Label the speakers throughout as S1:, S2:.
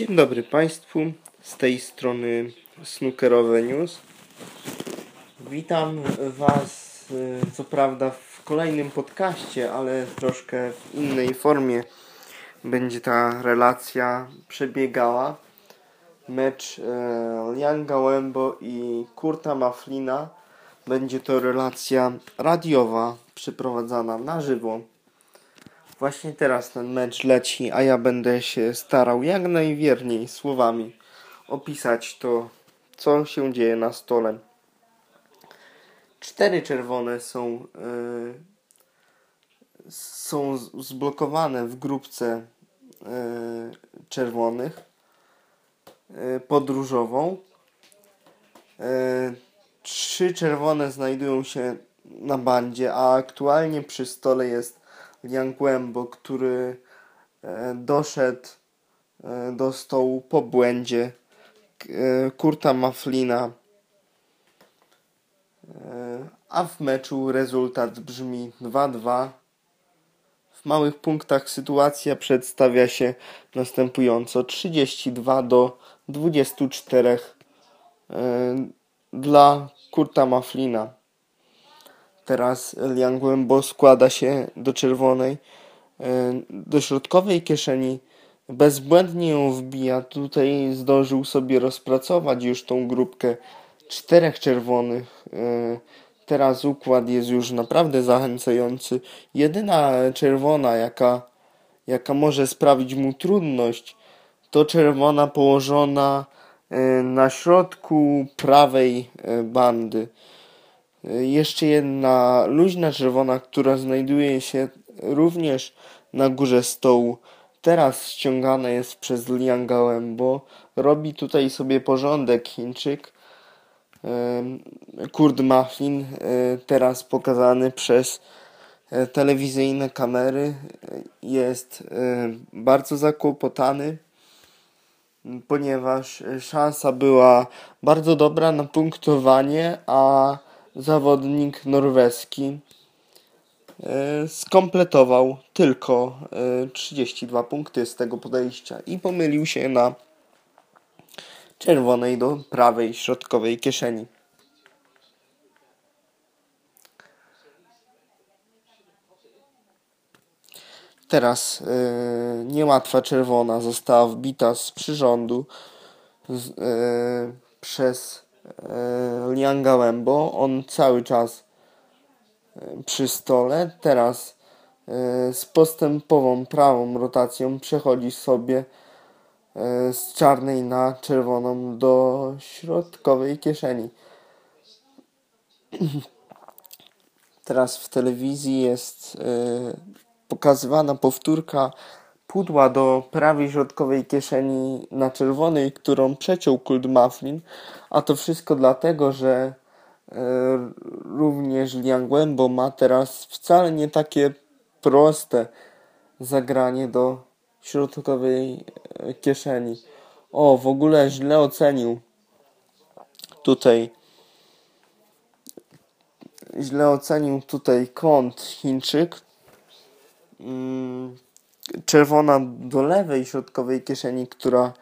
S1: Dzień dobry Państwu, z tej strony Snookerowe News. Witam Was, e, co prawda, w kolejnym podcaście, ale troszkę w innej formie będzie ta relacja przebiegała. Mecz e, Lianga Łębo i Kurta Maflina będzie to relacja radiowa przeprowadzana na żywo. Właśnie teraz ten mecz leci, a ja będę się starał jak najwierniej słowami opisać to, co się dzieje na stole. Cztery czerwone są, yy, są zblokowane w grupce yy, czerwonych yy, podróżową. Trzy czerwone znajdują się na bandzie, a aktualnie przy stole jest Liangłębo, który e, doszedł e, do stołu po błędzie e, Kurta Maflina. A w meczu rezultat brzmi 2-2. W małych punktach sytuacja przedstawia się następująco: 32 do 24 dla Kurta Maflina. Teraz Liang Wenbo składa się do czerwonej, e, do środkowej kieszeni. Bezbłędnie ją wbija. Tutaj zdążył sobie rozpracować już tą grupkę czterech czerwonych. E, teraz układ jest już naprawdę zachęcający. Jedyna czerwona, jaka, jaka może sprawić mu trudność, to czerwona położona e, na środku prawej bandy. Jeszcze jedna luźna czerwona, która znajduje się również na górze stołu. Teraz ściągana jest przez Liang bo robi tutaj sobie porządek Chińczyk. Kurd Muffin, e, teraz pokazany przez e, telewizyjne kamery, jest e, bardzo zakłopotany, ponieważ szansa była bardzo dobra na punktowanie, a zawodnik norweski e, skompletował tylko 32 e, punkty z tego podejścia i pomylił się na czerwonej do prawej środkowej kieszeni. Teraz yy, niełatwa czerwona została wbita z przyrządu z, yy, przez Lianga Wembo. On cały czas e, przy stole. Teraz e, z postępową prawą rotacją przechodzi sobie z czarnej na czerwoną do środkowej kieszeni. Teraz w telewizji jest pokazywana powtórka pudła do prawej środkowej kieszeni na czerwonej, którą przeciął Kult Mufflin, a to wszystko dlatego, że e, również Liang Wenbo ma teraz wcale nie takie proste zagranie do środkowej e, kieszeni. O, w ogóle źle ocenił tutaj źle ocenił tutaj kąt Chińczyk. Mm czerwona do lewej środkowej kieszeni, która,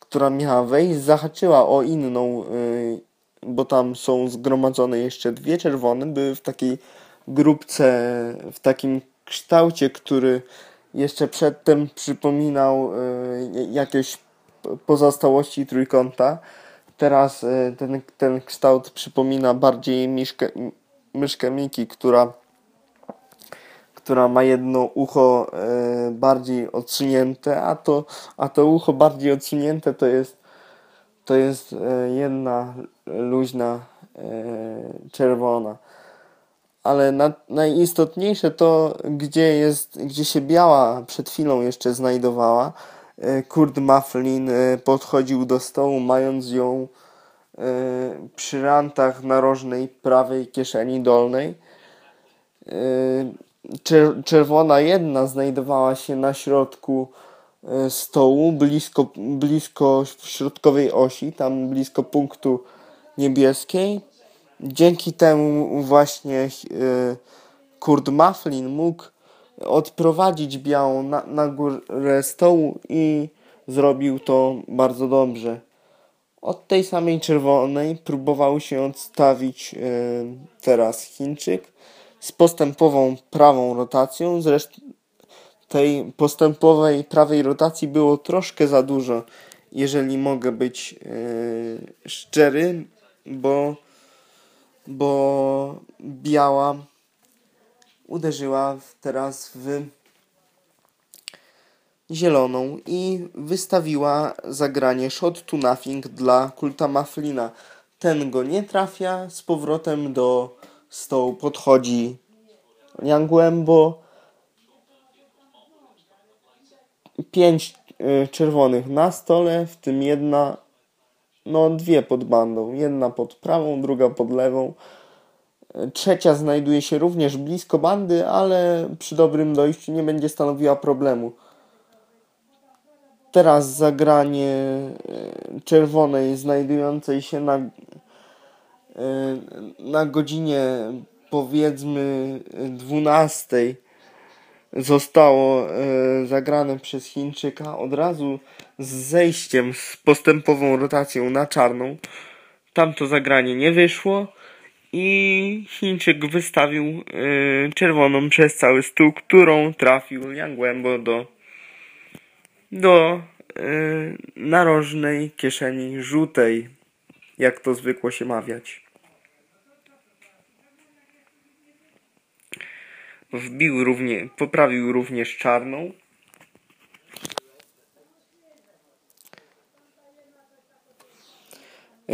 S1: która miała wejść, zahaczyła o inną, yy, bo tam są zgromadzone jeszcze dwie czerwone, były w takiej grupce, w takim kształcie, który jeszcze przedtem przypominał yy, jakieś pozostałości trójkąta. Teraz yy, ten, ten kształt przypomina bardziej myszkę, myszkę Miki, która która ma jedno ucho e, bardziej odsunięte, a to, a to ucho bardziej odsunięte to jest, to jest e, jedna luźna e, czerwona. Ale na, najistotniejsze to, gdzie jest, gdzie się biała przed chwilą jeszcze znajdowała. Kurt Mufflin podchodził do stołu, mając ją przy rantach narożnej prawej kieszeni dolnej czerwona jedna znajdowała się na środku e, stołu, blisko, blisko środkowej osi, tam blisko punktu niebieskiej. Dzięki temu właśnie e, Kurt Mufflin mógł odprowadzić białą na, na górę stołu i zrobił to bardzo dobrze. Od tej samej czerwonej próbował się odstawić yy, teraz Chińczyk z postępową prawą rotacją. Zresztą tej postępowej prawej rotacji było troszkę za dużo, jeżeli mogę być yy, szczery, bo, bo biała uderzyła teraz w zieloną i wystawiła zagranie shot to nothing dla kulta Maflina. Ten go nie trafia, z powrotem do stołu podchodzi Liangłębo. Pięć y, czerwonych na stole, w tym jedna, no dwie pod bandą. Jedna pod prawą, druga pod lewą. Trzecia znajduje się również blisko bandy, ale przy dobrym dojściu nie będzie stanowiła problemu. Teraz zagranie e, czerwonej znajdującej się na, na godzinie powiedzmy 12 zostało e, zagrane przez Chińczyka od razu z zejściem, z postępową rotacją na czarną. Tamto zagranie nie wyszło i Chińczyk wystawił czerwoną przez cały stół, którą trafił Yang Wembo do do narożnej kieszeni żółtej, jak to zwykło się mawiać. Wbił równie, poprawił również czarną.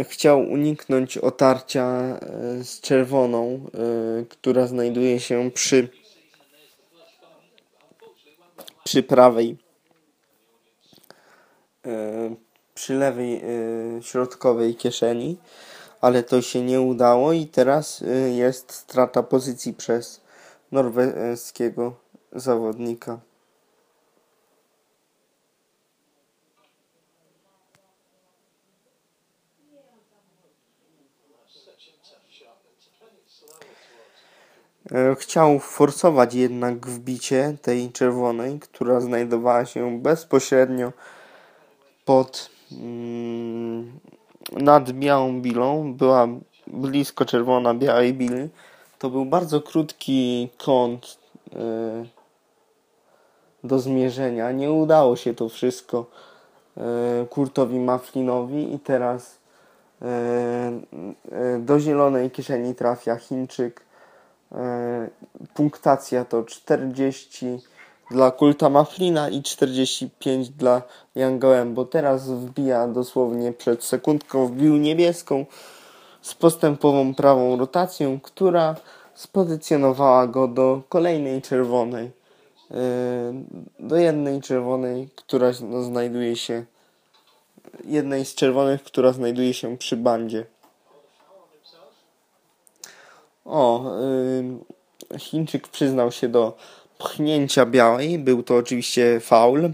S1: Chciał uniknąć otarcia e, z czerwoną, yy, która znajduje się przy, przy prawej E, przy lewej e, środkowej kieszeni, ale to się nie udało i teraz e, jest strata pozycji przez norweskiego zawodnika. Chciał forsować jednak wbicie tej czerwonej, która znajdowała się bezpośrednio pod mm, nad białą bilą była blisko czerwona białej bili. To był bardzo krótki kąt y, do zmierzenia. Nie udało się to wszystko y, Kurtowi Maflinowi i teraz y, do zielonej kieszeni trafia Chińczyk. Punktacja to 40 dla Kulta Maflina i 45 dla Yangoem, bo teraz wbija dosłownie przed sekundką wbił niebieską z postępową prawą rotacją, która spozycjonowała go do kolejnej czerwonej. Yy, do jednej czerwonej, która no, znajduje się jednej z czerwonych, która znajduje się przy bandzie. O, yy, Chińczyk przyznał się do pchnięcia białej. Był to oczywiście faul.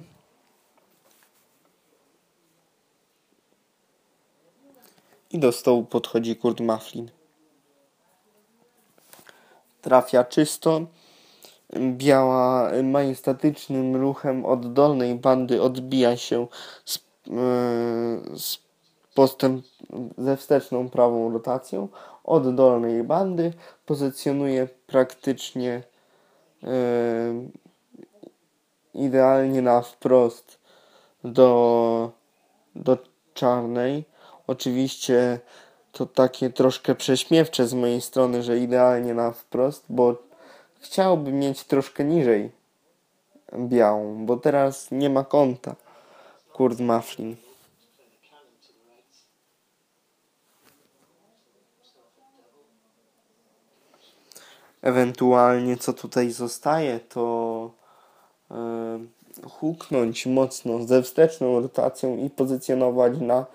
S1: I do stołu podchodzi Kurt Maflin. Trafia czysto. Biała majestatycznym ruchem od dolnej bandy odbija się z, yy, z postęp ze wsteczną prawą rotacją od dolnej bandy. Pozycjonuje praktycznie Yy, idealnie na wprost do, do czarnej. Oczywiście to takie troszkę prześmiewcze z mojej strony, że idealnie na wprost, bo chciałbym mieć troszkę niżej białą, bo teraz nie ma kąta. Kurt Mufflin. Ewentualnie co tutaj zostaje, to yy, huknąć mocno ze wsteczną rotacją i pozycjonować na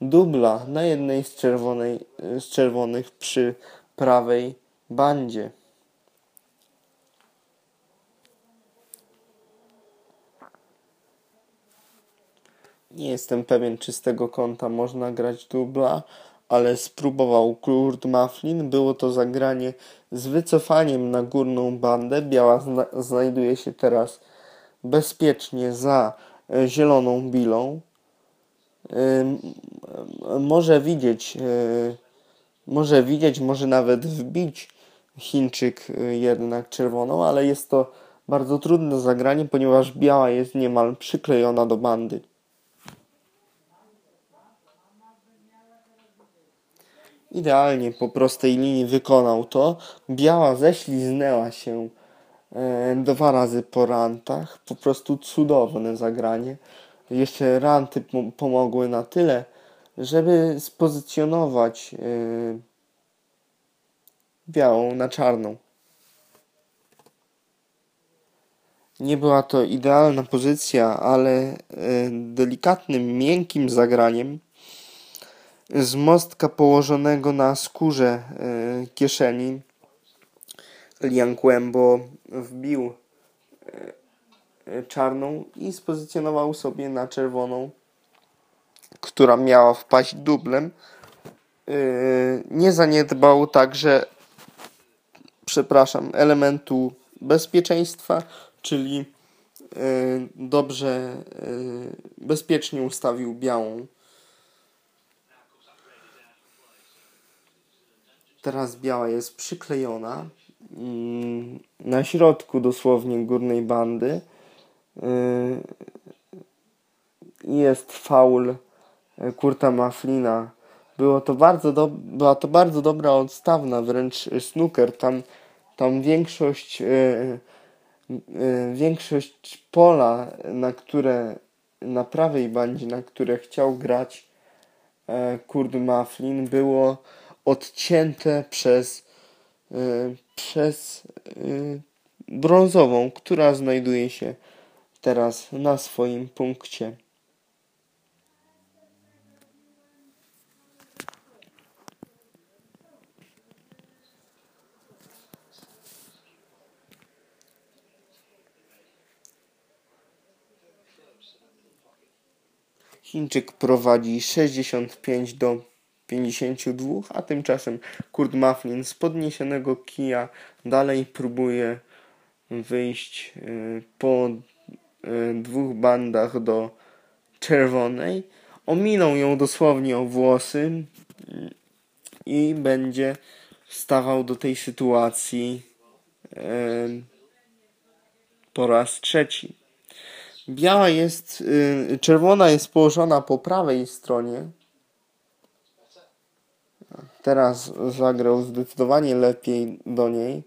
S1: dubla na jednej z, czerwonej, z czerwonych przy prawej bandzie. Nie jestem pewien, czy z tego kąta można grać dubla, ale spróbował Kurt Mufflin. Było to zagranie z wycofaniem na górną bandę. Biała zna znajduje się teraz bezpiecznie za e, zieloną bilą. Może widzieć, e, może widzieć, może nawet wbić Chińczyk jednak czerwoną, ale jest to bardzo trudne zagranie, ponieważ biała jest niemal przyklejona do bandy. Idealnie po prostej linii wykonał to. Biała ześliznęła się e, dwa razy po rantach. Po prostu cudowne zagranie. Jeszcze ranty pomogły na tyle, żeby spozycjonować e, białą na czarną. Nie była to idealna pozycja, ale e, delikatnym, miękkim zagraniem z mostka położonego na skórze e, kieszeni Lian Kłębo wbił czarną i spozycjonował sobie na czerwoną, która miała wpaść dublem. Nie zaniedbał także, przepraszam, elementu bezpieczeństwa, czyli e, dobrze, e, bezpiecznie ustawił białą. Teraz biała jest przyklejona mm, na środku dosłownie górnej bandy. E, jest faul Kurta Maflina. Było to bardzo do, była to bardzo dobra odstawna, wręcz snooker. Tam, tam większość Y, większość pola, na które na prawej bandzie, na które chciał grać Kurt Maflin, było odcięte przez, przez brązową, która znajduje się teraz na swoim punkcie. Chińczyk prowadzi 65 do 52, a tymczasem Kurt Maflin z podniesionego kija dalej próbuje wyjść y, po dwóch bandach do czerwonej. Ominął ją dosłownie o włosy y, i będzie stawał do tej sytuacji po raz trzeci. Biała jest, y, czerwona jest położona po prawej stronie. Teraz zagrał zdecydowanie lepiej do niej.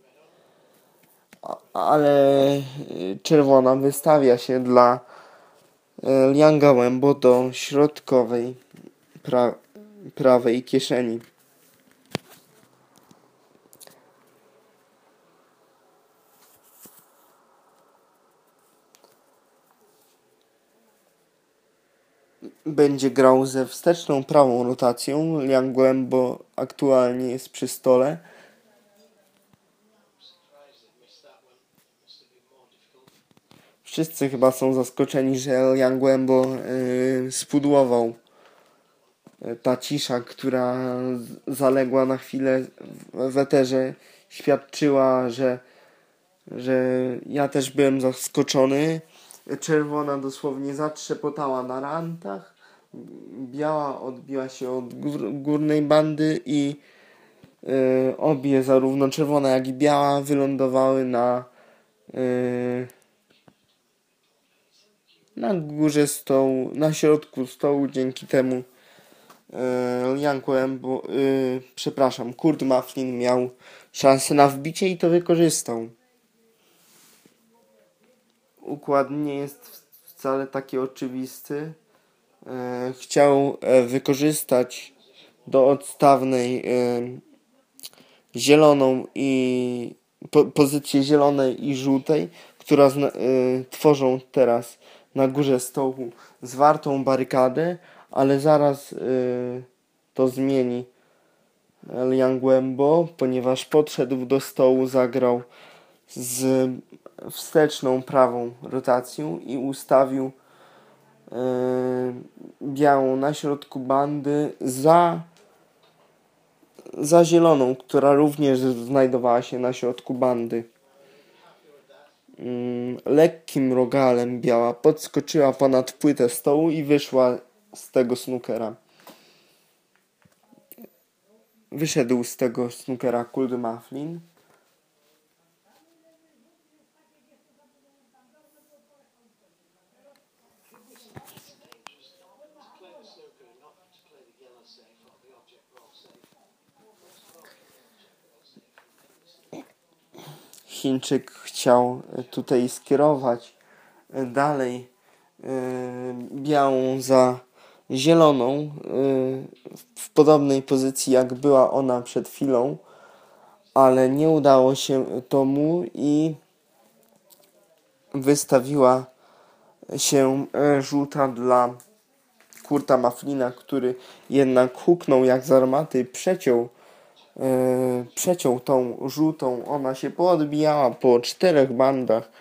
S1: Ale y, czerwona wystawia się dla y, Lianga Łębo do środkowej pra prawej kieszeni. będzie grał ze wsteczną prawą rotacją. Liang Głębo aktualnie jest przy stole. Wszyscy chyba są zaskoczeni, że Liang Głębo yy, spudłował y, ta cisza, która zaległa na chwilę w eterze, świadczyła, że, że ja też byłem zaskoczony. Czerwona dosłownie zatrzepotała na rantach. Biała odbiła się od gór, górnej bandy i yy, obie, zarówno czerwona jak i biała, wylądowały na yy, na górze stołu, na środku stołu. Dzięki temu yy, Liang bo yy, przepraszam, Kurt Maflin miał szansę na wbicie i to wykorzystał układ nie jest wcale taki oczywisty. E, chciał e, wykorzystać do odstawnej e, zieloną i po, pozycję zielonej i żółtej, która tworzą teraz na górze stołu zwartą barykadę, ale zaraz to zmieni Liang Wembo, ponieważ podszedł do stołu, zagrał z wsteczną prawą rotacją i ustawił yy, białą na środku bandy za za zieloną, która również znajdowała się na środku bandy. Mm, lekkim rogalem biała podskoczyła ponad płytę stołu i wyszła z tego snookera. Wyszedł z tego snookera Kult Mufflin. Chińczyk chciał tutaj skierować dalej e, białą za zieloną e, w podobnej pozycji jak była ona przed chwilą, ale nie udało się to mu i wystawiła się e, żółta dla Kurta Maflina, który jednak huknął jak z armaty, przeciął Przeciął tą żółtą, ona się poodbijała po czterech bandach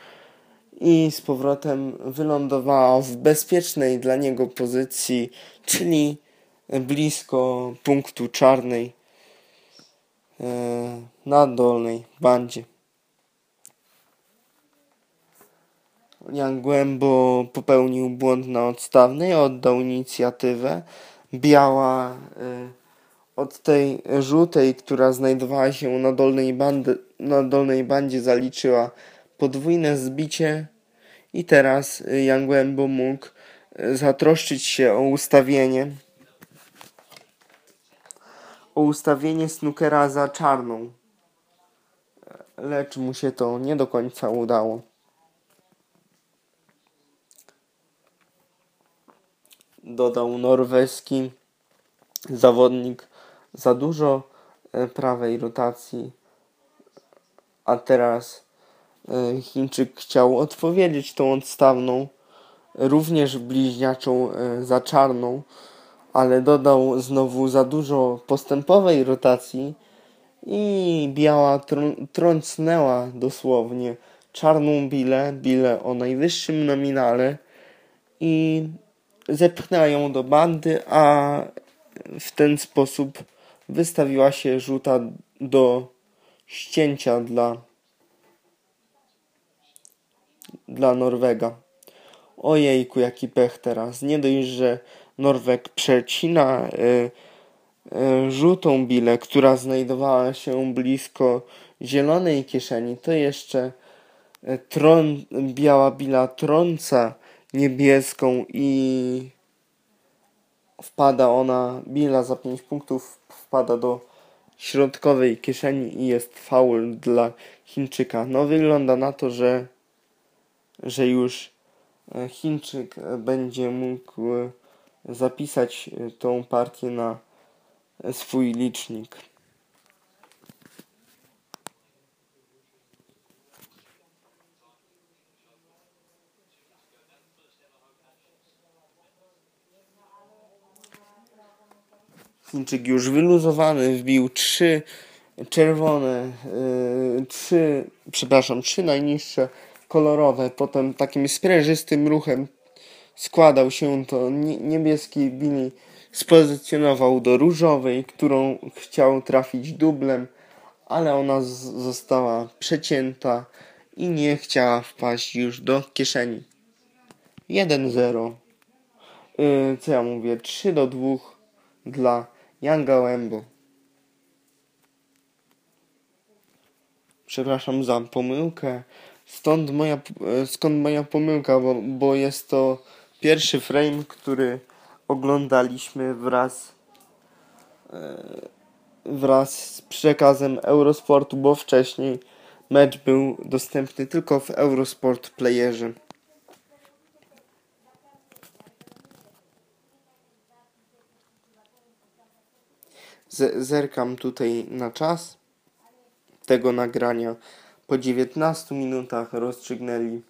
S1: i z powrotem wylądowała w bezpiecznej dla niego pozycji, czyli blisko punktu czarnej e, na dolnej bandzie. Jan Głębo popełnił błąd na odstawnej, oddał inicjatywę. Biała y, od tej żółtej, która znajdowała się na dolnej, bandy, na dolnej bandzie, zaliczyła podwójne zbicie i teraz Jan Głębo mógł e, zatroszczyć się o ustawienie o ustawienie snookera za czarną. Lecz mu się to nie do końca udało. Dodał norweski zawodnik za dużo e, prawej rotacji, a teraz e, Chińczyk chciał odpowiedzieć tą odstawną, również bliźniaczą e, za czarną, ale dodał znowu za dużo postępowej rotacji i biała trącnęła dosłownie czarną bilę, bilę o najwyższym nominale i zepchnęła ją do bandy, a w ten sposób wystawiła się żółta do ścięcia dla, dla Norwega. Ojejku, jaki pech teraz. Nie dość, że Norweg przecina y, y, żółtą bilę, która znajdowała się blisko zielonej kieszeni, to jeszcze y, tron, biała bila trąca niebieską i wpada ona, bila za 5 punktów wpada do środkowej kieszeni i jest faul dla Chińczyka. No wygląda na to, że, że już e, Chińczyk będzie mógł e, zapisać e, tą partię na swój licznik. Chińczyk już wyluzowany wbił trzy czerwone, yy, trzy, przepraszam, trzy najniższe kolorowe, potem takim sprężystym ruchem składał się to niebieski Billy spozycjonował do różowej, którą chciał trafić dublem, ale ona została przecięta i nie chciała wpaść już do kieszeni. 1-0. Yy, co ja mówię? 3 do 2 dla Jan Gołębu. Przepraszam za pomyłkę. Stąd moja, skąd moja pomyłka, bo, bo jest to pierwszy frame, który oglądaliśmy wraz e, wraz z przekazem Eurosportu, bo wcześniej mecz był dostępny tylko w Eurosport Playerze. Zerkam tutaj na czas tego nagrania. Po 19 minutach rozstrzygnęli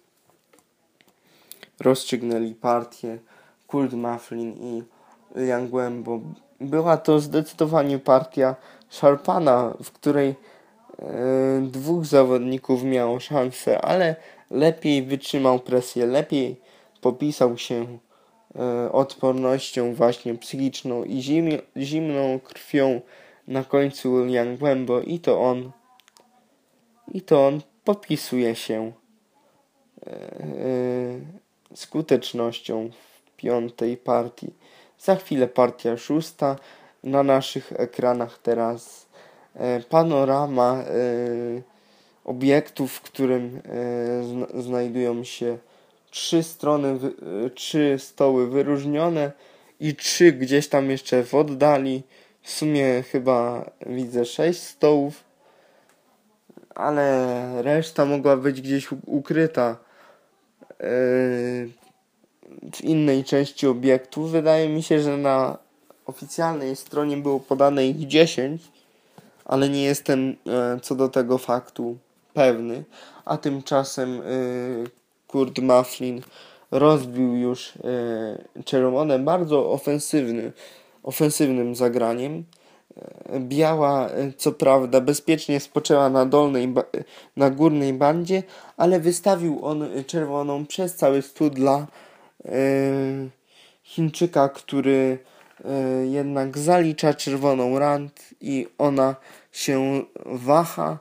S1: rozstrzygnęli partię Kult Mufflin i Liang Głębo. Była to zdecydowanie partia szarpana, w której e, dwóch zawodników miało szansę, ale lepiej wytrzymał presję, lepiej popisał się odpornością właśnie psychiczną i zimną krwią na końcu Yang Głębo i to on i to on popisuje się skutecznością w piątej partii. Za chwilę partia szósta. Na naszych ekranach teraz panorama obiektów, w którym znajdują się trzy strony, trzy stoły wyróżnione i trzy gdzieś tam jeszcze w oddali. W sumie chyba widzę sześć stołów, ale reszta mogła być gdzieś ukryta w innej części obiektu. Wydaje mi się, że na oficjalnej stronie było podane ich 10, ale nie jestem e, co do tego faktu pewny. A tymczasem Kurt Mufflin rozbił już e, czerwone bardzo ofensywny, ofensywnym zagraniem. E, biała, e, co prawda, bezpiecznie spoczęła na dolnej, na górnej bandzie, ale wystawił on czerwoną przez cały stół dla Chińczyka, który jednak zalicza czerwoną rand i ona się waha,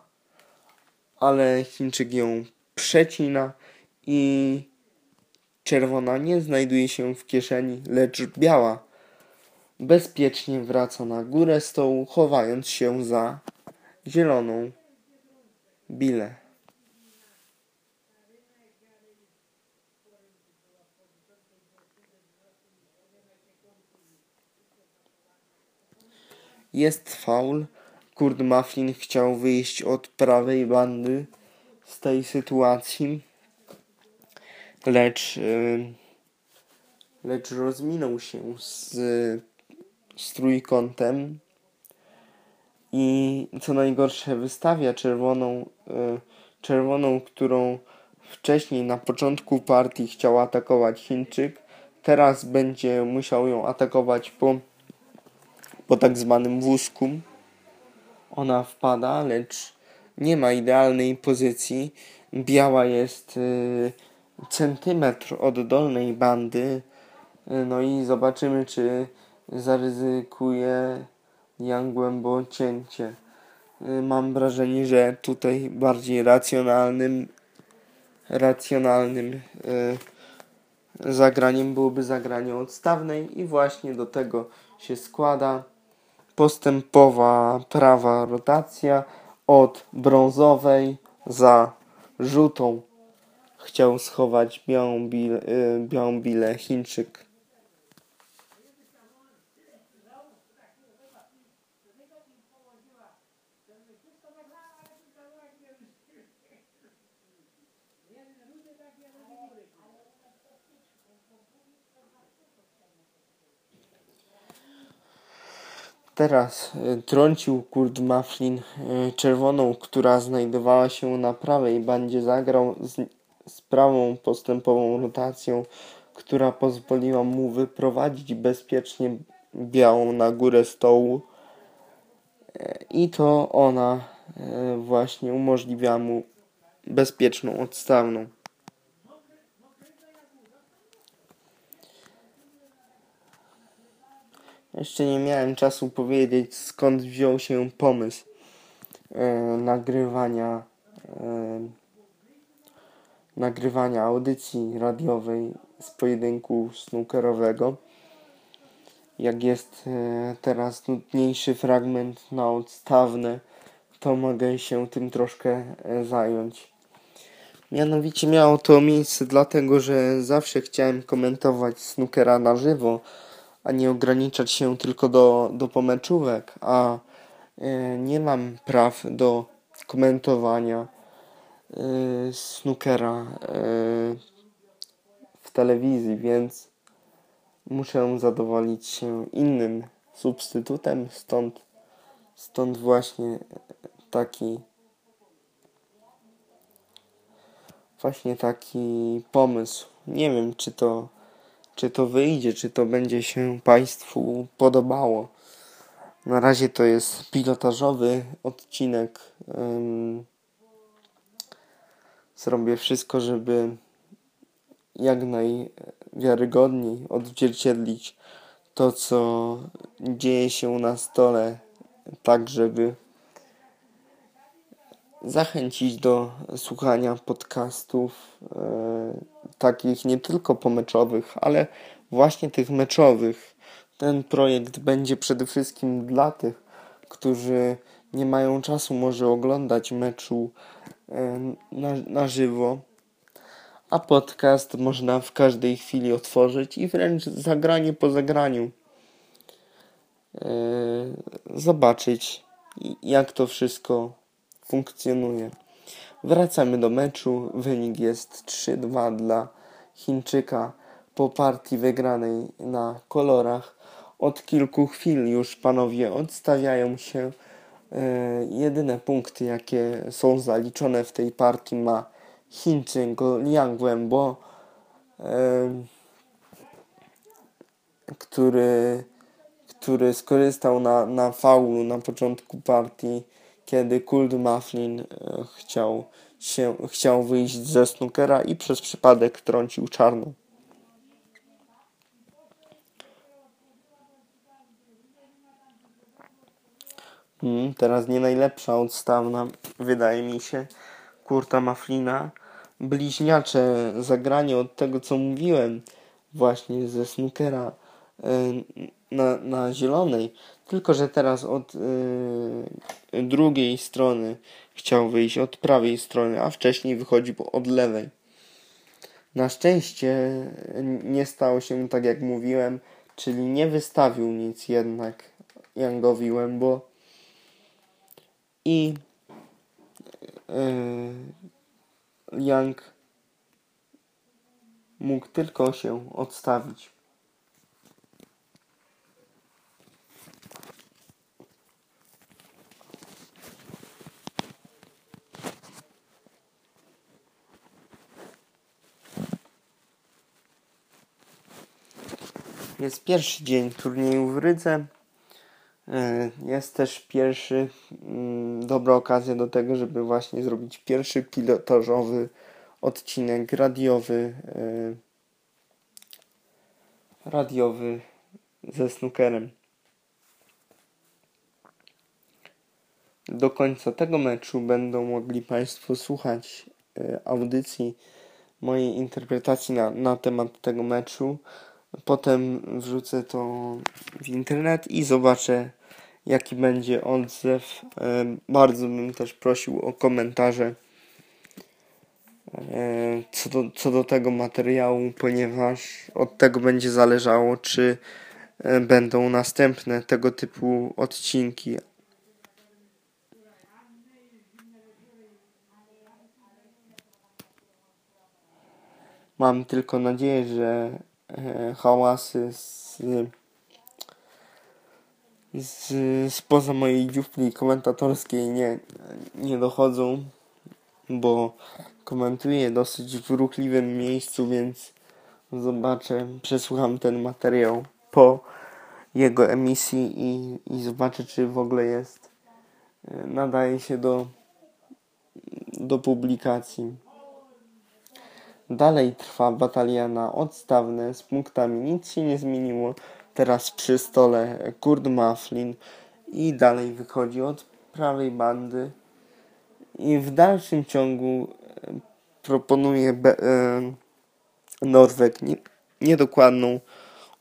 S1: ale Chińczyk ją przecina i czerwona nie znajduje się w kieszeni, lecz biała bezpiecznie wraca na górę stołu, chowając się za zieloną bilę. Jest faul. Kurt Muffin chciał wyjść od prawej bandy z tej sytuacji lecz, y, lecz rozminął się z, z trójkątem i co najgorsze wystawia czerwoną, y, czerwoną, którą wcześniej na początku partii chciał atakować Chińczyk, teraz będzie musiał ją atakować po, po tak zwanym wózku. Ona wpada, lecz nie ma idealnej pozycji. Biała jest yy, centymetr od dolnej bandy. No i zobaczymy, czy zaryzykuje Jan Głębo cięcie. Mam wrażenie, że tutaj bardziej racjonalnym racjonalnym y, zagraniem byłoby zagranie odstawnej i właśnie do tego się składa postępowa prawa rotacja od brązowej za żółtą chciał schować białą, bil, y, białą bilę Chińczyk. Teraz y, trącił Kurt Mufflin y, czerwoną, która znajdowała się na prawej bandzie. Zagrał prawą postępową rotacją, która pozwoliła mu wyprowadzić bezpiecznie białą na górę stołu. I to ona e, właśnie umożliwia mu bezpieczną odstawną. Jeszcze nie miałem czasu powiedzieć skąd wziął się pomysł e, nagrywania e, nagrywania audycji radiowej z pojedynku snookerowego. Jak jest e, teraz nudniejszy fragment na odstawne, to mogę się tym troszkę e, zająć. Mianowicie miało to miejsce dlatego, że zawsze chciałem komentować snookera na żywo, a nie ograniczać się tylko do, do pomeczówek, a e, nie mam praw do komentowania Y, snookera y, w telewizji, więc muszę zadowolić się innym substytutem, stąd, stąd właśnie taki właśnie taki pomysł. Nie wiem, czy to, czy to wyjdzie, czy to będzie się Państwu podobało. Na razie to jest pilotażowy odcinek. Zrobię wszystko, żeby jak najwiarygodniej odzwierciedlić to, co dzieje się na stole, tak żeby zachęcić do słuchania podcastów e, takich nie tylko pomeczowych, ale właśnie tych meczowych. Ten projekt będzie przede wszystkim dla tych, którzy nie mają czasu może oglądać meczu na, na żywo, a podcast można w każdej chwili otworzyć i wręcz zagranie po zagraniu e, zobaczyć, jak to wszystko funkcjonuje. Wracamy do meczu. Wynik jest 3-2 dla Chińczyka po partii wygranej na kolorach. Od kilku chwil już panowie odstawiają się. E, jedyne punkty, jakie są zaliczone w tej partii ma Chińczyk Liang Wenbo, e, który, który skorzystał na, na faulu na początku partii kiedy Kult Mufflin e, chciał, się, chciał wyjść ze snookera i przez przypadek trącił czarną. Hmm, teraz nie najlepsza odstawna, wydaje mi się, Kurta Mufflina. Bliźniacze zagranie od tego, co mówiłem właśnie ze snookera e, na, na zielonej, tylko że teraz od y, drugiej strony chciał wyjść, od prawej strony, a wcześniej wychodził od lewej. Na szczęście nie stało się tak jak mówiłem, czyli nie wystawił nic jednak Yangowi Łębo i yy, Yang mógł tylko się odstawić. Jest pierwszy dzień turnieju w Rydze. E, jest też pierwszy, mm, dobra okazja do tego, żeby właśnie zrobić pierwszy pilotażowy odcinek radiowy, e, radiowy ze snookerem. Do końca tego meczu będą mogli Państwo słuchać e, audycji mojej interpretacji na, na temat tego meczu. Potem wrzucę to w internet i zobaczę, jaki będzie odzew. Bardzo bym też prosił o komentarze co do, co do tego materiału, ponieważ od tego będzie zależało, czy będą następne tego typu odcinki. Mam tylko nadzieję, że E, hałasy z, z, spoza mojej dziupli komentatorskiej nie, nie dochodzą, bo komentuję dosyć w ruchliwym miejscu, więc zobaczę, przesłucham ten materiał po jego emisji i, i zobaczę, czy w ogóle jest, e, nadaje się do, do publikacji. Dalej trwa batalia na odstawne z punktami. Nic się nie zmieniło. Teraz przy stole Kurt Mufflin i dalej wychodzi od prawej bandy. I w dalszym ciągu e, proponuje e, Norweg nie, niedokładną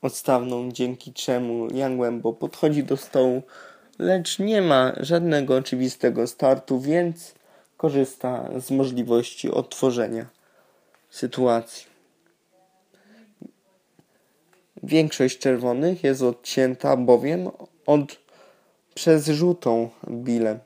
S1: odstawną, dzięki czemu Yang Wembo podchodzi do stołu, lecz nie ma żadnego oczywistego startu, więc korzysta z możliwości odtworzenia sytuacji. Większość czerwonych jest odcięta bowiem od przez żółtą bilę.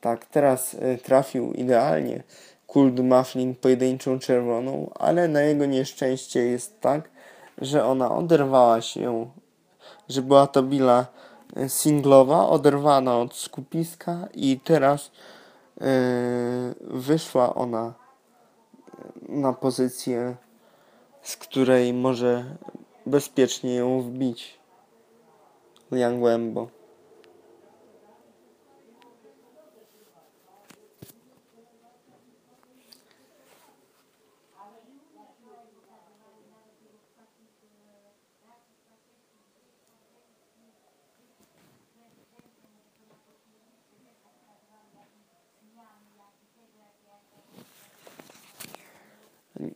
S1: Tak, teraz y, trafił idealnie Kult Mufflin pojedynczą czerwoną, ale na jego nieszczęście jest tak, że ona oderwała się, że była to bila singlowa, oderwana od skupiska i teraz wyszła ona na pozycję, z której może bezpiecznie ją wbić Liang Wembo.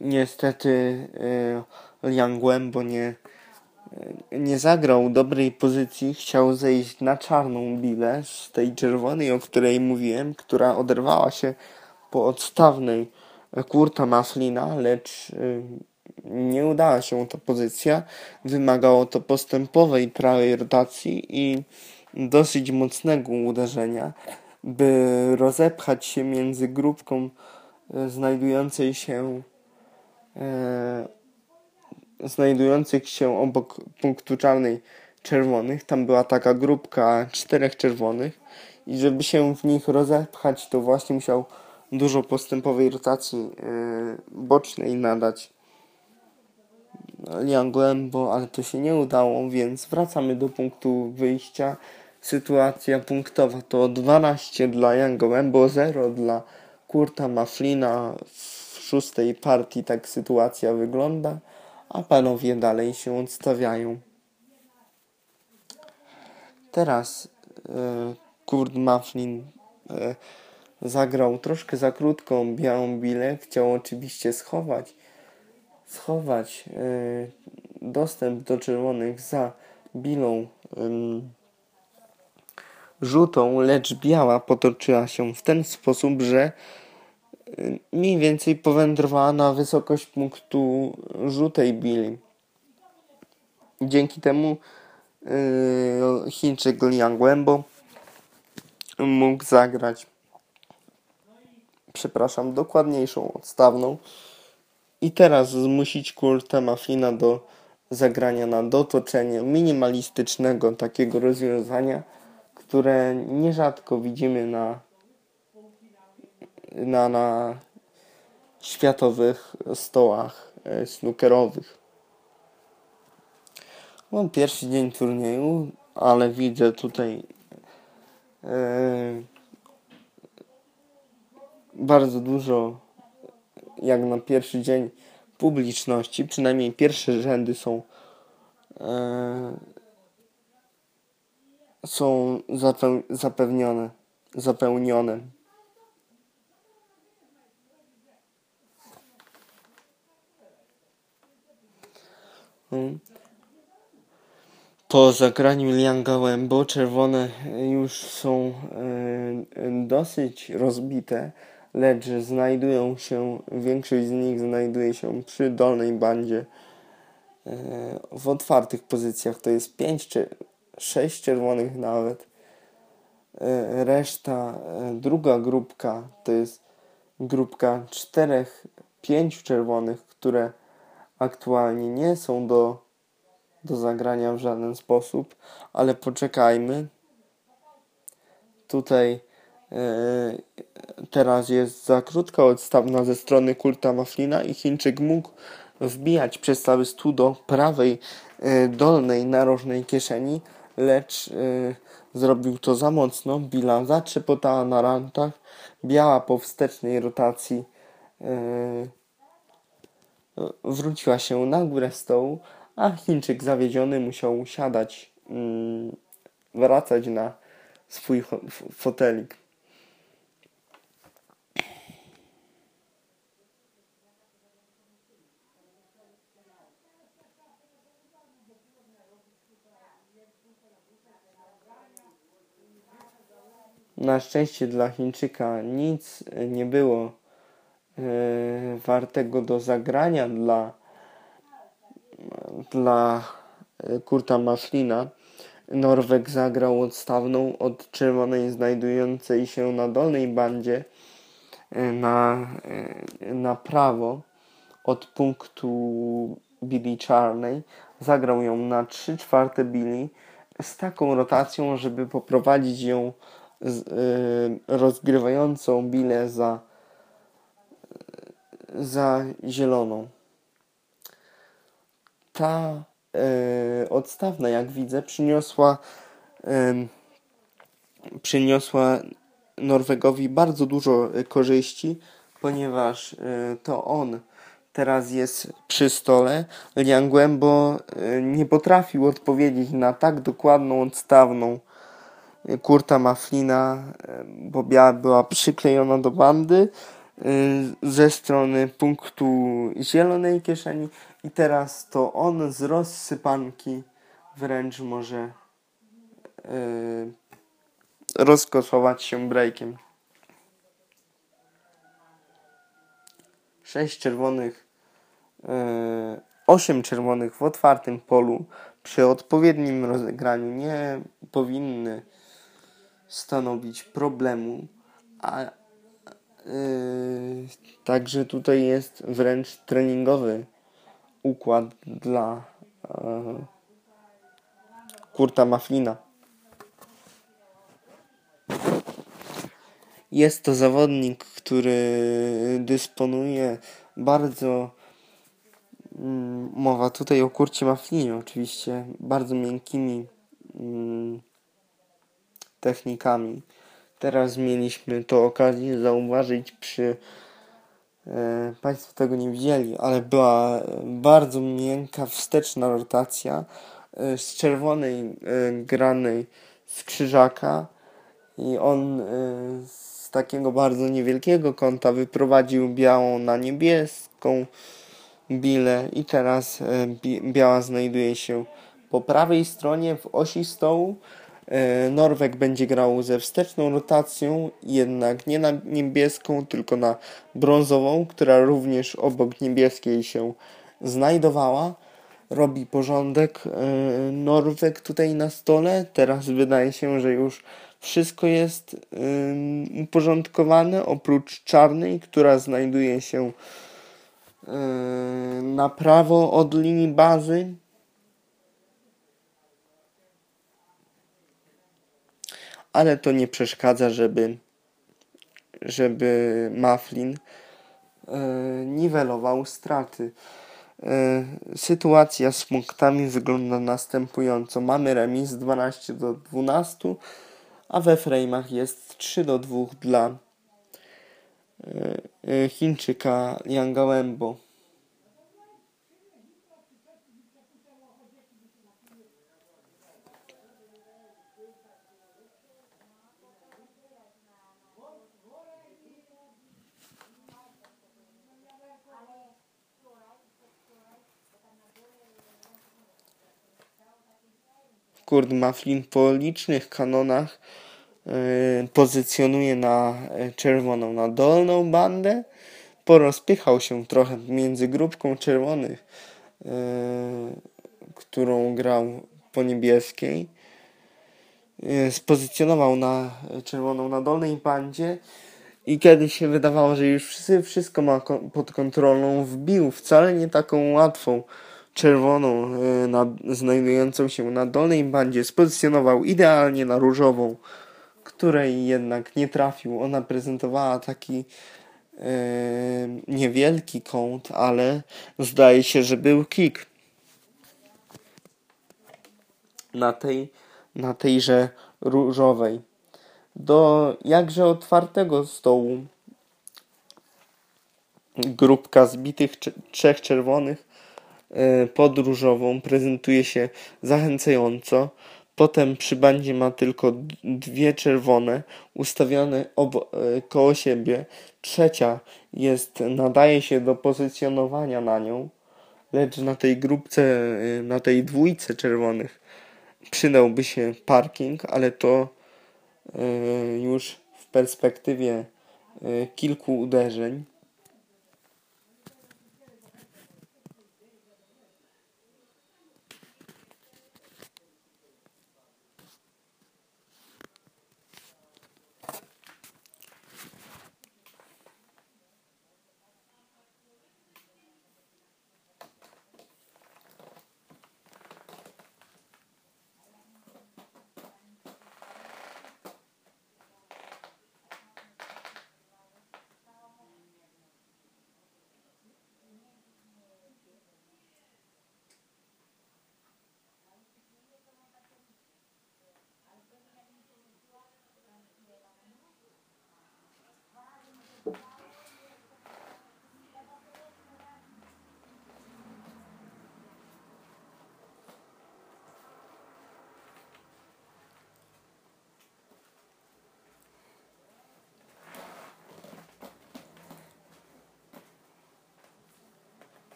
S1: Niestety y, Liang Głębo nie, y, nie zagrał dobrej pozycji. Chciał zejść na czarną bilę z tej czerwonej, o której mówiłem, która oderwała się po odstawnej Kurta Maflina, lecz y, nie udała się ta pozycja. Wymagało to postępowej prawej rotacji i dosyć mocnego uderzenia, by rozepchać się między grupką e, znajdującej się e, znajdujących się obok punktu czarnej czerwonych. Tam była taka grupka czterech czerwonych. I żeby się w nich rozepchać, to właśnie musiał dużo postępowej rotacji e, bocznej nadać. Liangłem, bo ale to się nie udało, więc wracamy do punktu wyjścia. Sytuacja punktowa to 12 dla Young Wembo, 0 dla Kurta Maflina. w szóstej partii tak sytuacja wygląda, a panowie dalej się odstawiają. Teraz e, Kurt Maflin e, zagrał troszkę za krótką białą bilę, chciał oczywiście schować schować e, dostęp do czerwonych za bilą żółtą, lecz biała potoczyła się w ten sposób, że mniej więcej powędrowała na wysokość punktu żółtej bili. Dzięki temu yy, Chińczyk Liang mógł zagrać przepraszam, dokładniejszą odstawną i teraz zmusić Kurta Maflina do zagrania na dotoczenie minimalistycznego takiego rozwiązania, które nierzadko widzimy na, na, na światowych stołach e, snookerowych. Mam pierwszy dzień turnieju, ale widzę tutaj e, bardzo dużo, jak na pierwszy dzień, publiczności. Przynajmniej pierwsze rzędy są e, są zapewnione, zapełnione. Po zagraniu Lianga Łębo czerwone już są e, dosyć rozbite, lecz znajdują się, większość z nich znajduje się przy dolnej bandzie e, w otwartych pozycjach. To jest 5 czy sześć czerwonych nawet. E, reszta, druga grupka to jest grupka czterech, pięciu czerwonych, które aktualnie nie są do, do zagrania w żaden sposób, ale poczekajmy. Tutaj e, teraz jest za krótka odstawna ze strony Kurta Maflina i Chińczyk mógł wbijać przez cały stół do prawej e, dolnej narożnej kieszeni lecz y, zrobił to za mocno. Bila zatrzepotała na rantach. Biała po wstecznej rotacji y, wróciła się na górę stołu, a Chińczyk zawiedziony musiał siadać, y, wracać na swój fotelik. Na szczęście dla Chińczyka nic nie było wartego do zagrania dla, dla Kurta Maslina. Norweg zagrał odstawną od czerwonej znajdującej się na dolnej bandzie e, na, e, na prawo od punktu bili czarnej. Zagrał ją na 3 czwarte bili z taką rotacją, żeby poprowadzić ją z, y, rozgrywającą bilę za, za zieloną. Ta y, odstawna, jak widzę, przyniosła przyniosła Norwegowi bardzo dużo korzyści, ponieważ y, to on teraz jest przy stole. Liang Głębo y, nie potrafił odpowiedzieć na tak dokładną odstawną Kurta Maflina, bo biała była przyklejona do bandy, ze strony punktu zielonej kieszeni i teraz to on z rozsypanki wręcz może yy, rozkoszować się breakiem. 6 czerwonych, yy, 8 czerwonych w otwartym polu przy odpowiednim rozegraniu nie powinny stanowić problemu, a także tutaj jest wręcz treningowy układ dla yy, Kurta Maflina. Jest to zawodnik, który dysponuje bardzo mm, mowa tutaj o Kurcie Maflinie oczywiście, bardzo miękkimi mm, technikami. Teraz mieliśmy to okazję zauważyć przy e, Państwo tego nie widzieli, ale była bardzo miękka wsteczna rotacja e, z czerwonej e, granej z krzyżaka i on e, z takiego bardzo niewielkiego kąta wyprowadził białą na niebieską bilę i teraz e, biała znajduje się po prawej stronie w osi stołu. E, Norweg będzie grał ze wsteczną rotacją, jednak nie na niebieską, tylko na brązową, która również obok niebieskiej się znajdowała. Robi porządek e, Norweg tutaj na stole. Teraz wydaje się, że już wszystko jest uporządkowane, oprócz czarnej, która znajduje się e, na prawo od linii bazy ale to nie przeszkadza, żeby, żeby Maflin e, niwelował straty. E, sytuacja z punktami wygląda następująco. Mamy remis 12 do 12, a we frame'ach jest 3 do 2 dla e, Chińczyka Yanga Wembo. Kurt Maflin po licznych kanonach yy, pozycjonuje na e, czerwoną, na dolną bandę. Porozpychał się trochę między grupką czerwonych, yy, którą grał po niebieskiej. Spozycjonował na czerwoną na dolnej bandzie i kiedy się wydawało, że już wszystko ma pod kontrolą, wbił wcale nie taką łatwą czerwoną e, na, znajdującą się na dolnej bandzie spozycjonował idealnie na różową, której jednak nie trafił. Ona prezentowała taki e, niewielki kąt, ale zdaje się, że był kick na tej na tejże różowej. Do jakże otwartego stołu grupka zbitych trzech czerwonych podróżową prezentuje się zachęcająco. Potem przy bandzie ma tylko dwie czerwone ustawione e, koło siebie. Trzecia jest, nadaje się do pozycjonowania na nią, lecz na tej grupce, e, na tej dwójce czerwonych przydałby się parking, ale to już w perspektywie kilku uderzeń.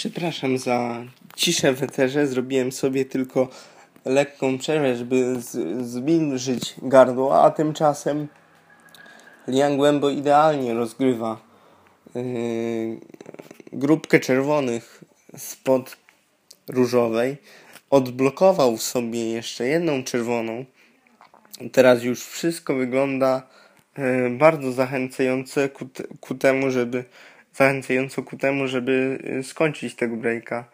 S1: Przepraszam za ciszę w eterze. Zrobiłem sobie tylko lekką przerwę, żeby zbliżyć gardło, a tymczasem Liang Głębo idealnie rozgrywa yy, grupkę czerwonych spod różowej. Odblokował sobie jeszcze jedną czerwoną. Teraz już wszystko wygląda yy, bardzo zachęcające ku, ku temu, żeby zachęcająco ku temu, żeby yy, skończyć tego breaka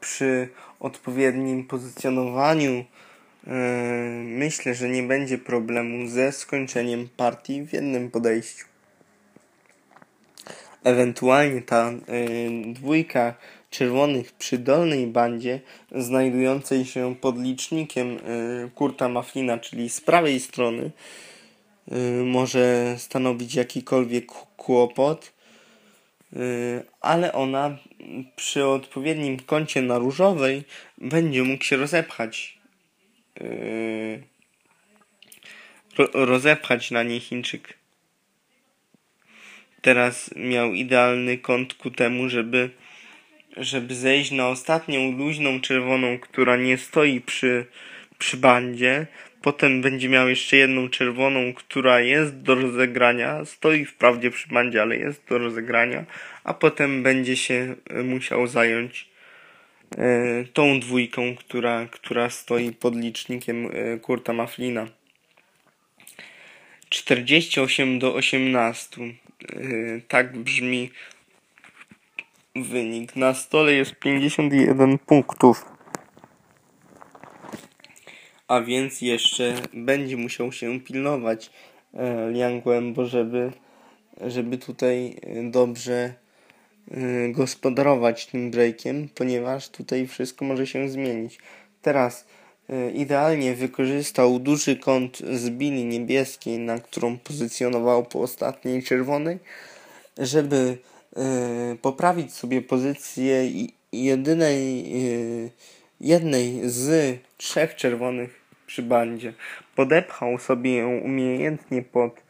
S1: przy odpowiednim pozycjonowaniu myślę, że nie będzie problemu ze skończeniem partii w jednym podejściu. Ewentualnie ta dwójka czerwonych przy dolnej bandzie, znajdującej się pod licznikiem Kurta Maflina, czyli z prawej strony, może stanowić jakikolwiek kłopot, ale ona przy odpowiednim kącie na różowej będzie mógł się rozepchać. Yy, rozepchać na niej Chińczyk. Teraz miał idealny kąt ku temu, żeby, żeby zejść na ostatnią luźną czerwoną, która nie stoi przy, przy bandzie. Potem będzie miał jeszcze jedną czerwoną, która jest do rozegrania. Stoi wprawdzie przy bandzie, ale jest do rozegrania a potem będzie się e, musiał zająć e, tą dwójką, która, która stoi pod licznikiem e, Kurta Maflina. 48 do 18. Tak brzmi wynik. Na stole jest 51 punktów. A więc jeszcze będzie musiał się pilnować Liang Wembo, żeby, żeby tutaj dobrze Y, gospodarować tym breakiem, ponieważ tutaj wszystko może się zmienić. Teraz idealnie wykorzystał duży kąt z bili niebieskiej, na którą pozycjonował po ostatniej czerwonej, żeby poprawić sobie pozycję jedynej, jednej z trzech czerwonych przy bandzie. Podepchał sobie ją umiejętnie pod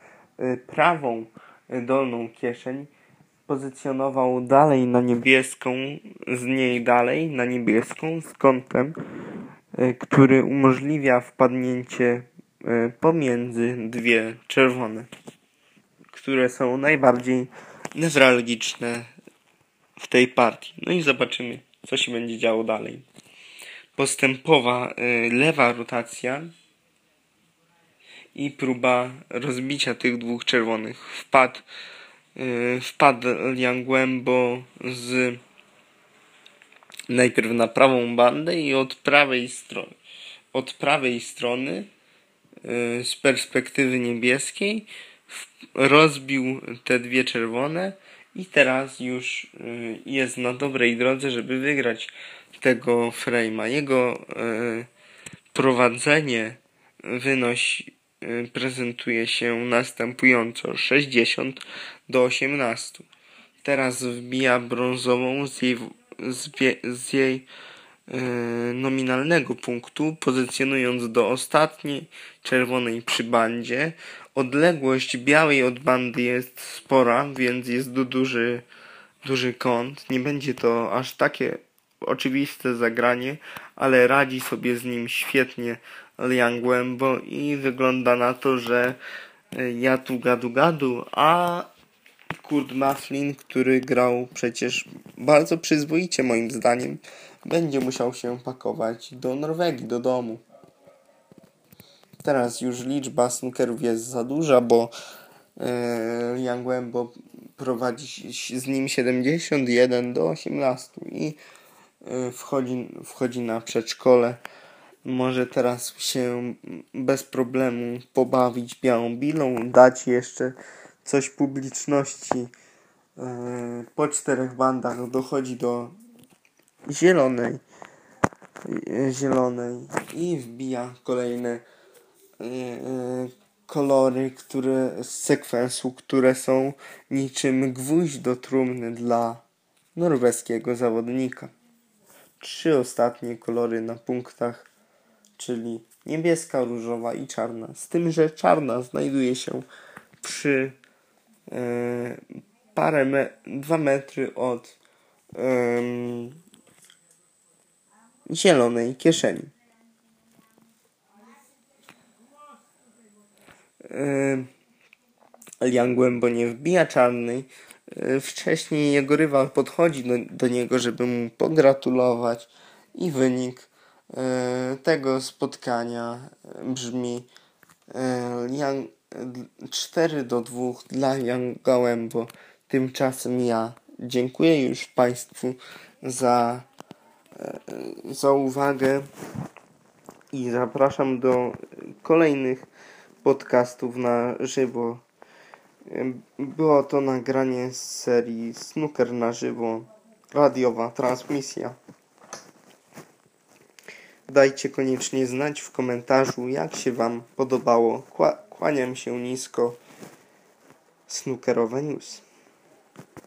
S1: prawą dolną kieszeń pozycjonował dalej na niebieską, z niej dalej na niebieską z kątem, e, który umożliwia wpadnięcie pomiędzy dwie czerwone, które są najbardziej newralgiczne w tej partii. No i zobaczymy, co się będzie działo dalej. Postępowa e, lewa rotacja i próba rozbicia tych dwóch czerwonych. Wpadł Y, wpadł Liang Głębo z najpierw na prawą bandę i od prawej strony od prawej strony y, z perspektywy niebieskiej rozbił te dwie czerwone i teraz już y, jest na dobrej drodze, żeby wygrać tego frame'a. Jego prowadzenie wynosi Y, prezentuje się następująco 60 do 18. Teraz wbija brązową z jej, z, z jej yy, nominalnego punktu, pozycjonując do ostatniej czerwonej przy bandzie. Odległość białej od bandy jest spora, więc jest du duży, duży kąt. Nie będzie to aż takie oczywiste zagranie, ale radzi sobie z nim świetnie Liang Głębo i wygląda na to, że e, ja tu gadu gadu, a Kurt Maflin, który grał przecież bardzo przyzwoicie moim zdaniem, będzie musiał się pakować do Norwegii, do domu. Teraz już liczba snookerów jest za duża, bo e, Liang Głębo prowadzi z nim 71 do 18 i wchodzi, wchodzi na przedszkole może teraz się bez problemu pobawić białą bilą, dać jeszcze coś publiczności. E, po czterech bandach dochodzi do zielonej, e, zielonej i wbija kolejne kolory, które z sekwensu, które są niczym gwóźdź do trumny dla norweskiego zawodnika. Trzy ostatnie kolory na punktach czyli niebieska, różowa i czarna. Z tym, że czarna znajduje się przy e, parę me dwa metry od em, zielonej kieszeni. Em, Lian głębo nie wbija czarnej. E, Wcześniej jego rywal podchodzi do, do niego, żeby mu pogratulować i wynik e, tego spotkania brzmi e, Lian, 4 do 2 dla Jan Gołębo. Tymczasem ja dziękuję już Państwu za, za uwagę i zapraszam do kolejnych podcastów na żywo. Było to nagranie z serii Snooker na żywo, radiowa transmisja. Dajcie koniecznie znać w komentarzu, jak się Wam podobało. Kła- kłaniam się nisko. Snookerowe News.